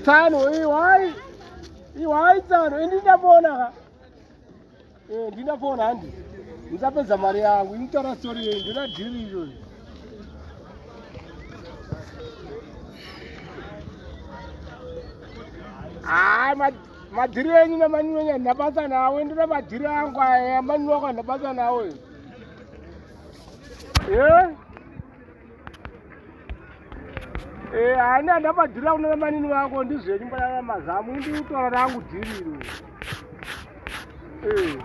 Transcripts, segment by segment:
tsano iwai e, iwai e, tsano indinapona ka eh ndinapona handi e, ndapedza mari yangu inotara story yei ndina dhiri iyo hai madhiri enyu namanyuenya ndinabasa nawo ndina madhiri angu aya amanyuwakwa ndabasa nawo e yeah hani eh, handabadhira kuna vamanini vako ndizvenyu mbaaamazamu indiutora rangu dhiriro eh.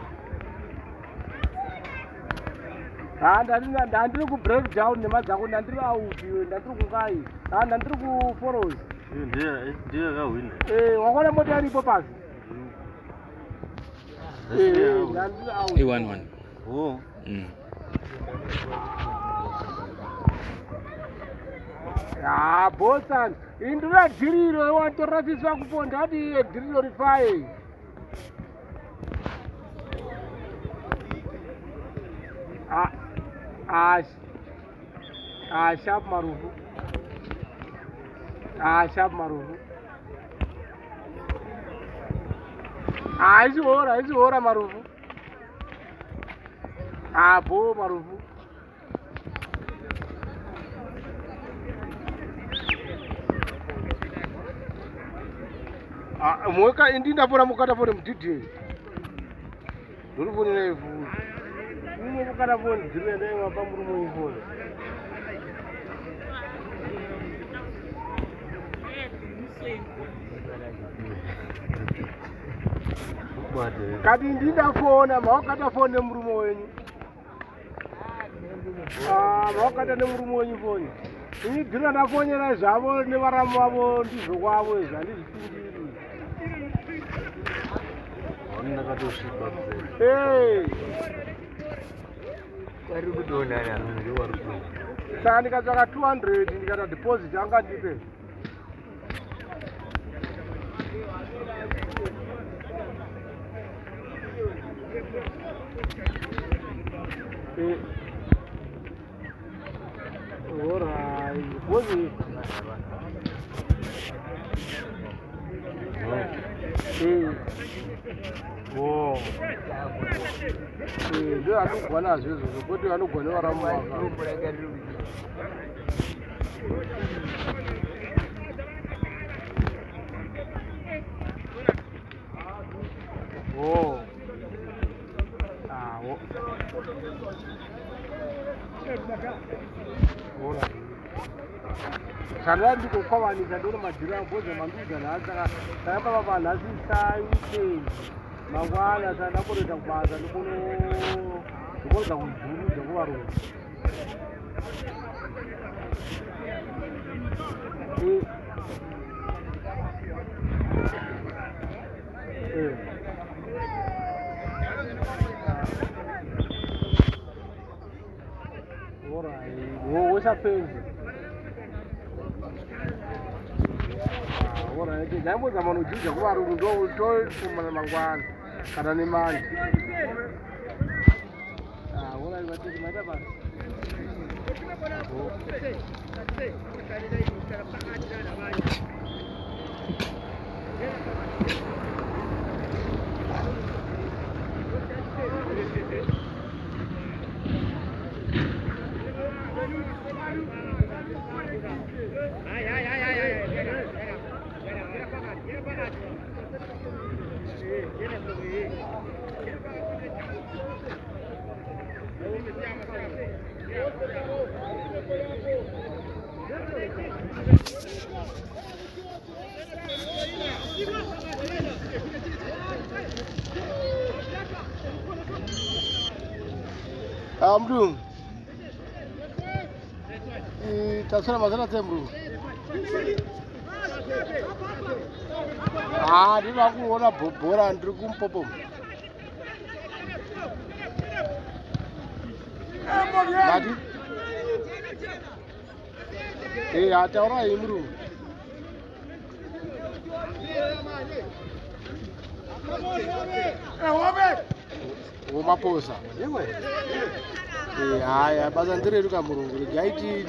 handandiri kubreak down nemadzako ndandiri aupi ndandiri kukai handandiri kuforosi ndiyakahwina eh, wakona moto yaripo pasi ndandiri a1 haa bhosani indira dhiriro watoratiswa kupo ndati iye dhiriro rifai ashapu marufu ashapu marufu aisiora aisiora marufu abo marufu mhuka indinapona mukata pone mudhidheni ndiri kuonera ivhuri ino mukata pone dzimeneiwa pamurume ivhuri kati ndindafona mawakata foni nemurume wenyu ah, mawakata nemurume wenyu foni ini dhina ndafonyera zvavo nevaramu vavo ndizvo kwavo izvi handizvipindi saka ndikatsvaka 200 ndikata deposit angandipe Thank you. Oh. Duk anu kwana su su ko duk Oh. Ah, wo. kana ndikokwavanisa ndoona madhiri ambozo mambiza nhasi saka saka baba vanhu asi saiteni mangwana saka ndakoreta kubasa ndikono ndikoreta kudhuru ndekuvarungu orai wosapenzi kuchikora yake dzaimbozama nodzidza kuvaruru ndotofumana mangwana kana nemanje ah, Thank you. Amdum. E tá sendo mais nada tempo. Ah, de lá com o olho a bola, andrugum popom. vati eya taura hi murungu eh, womaposa haya basa ndireruka murungu regaiti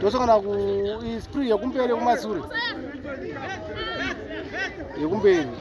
tosangana kuspri yekumberi yekumasure yekumberi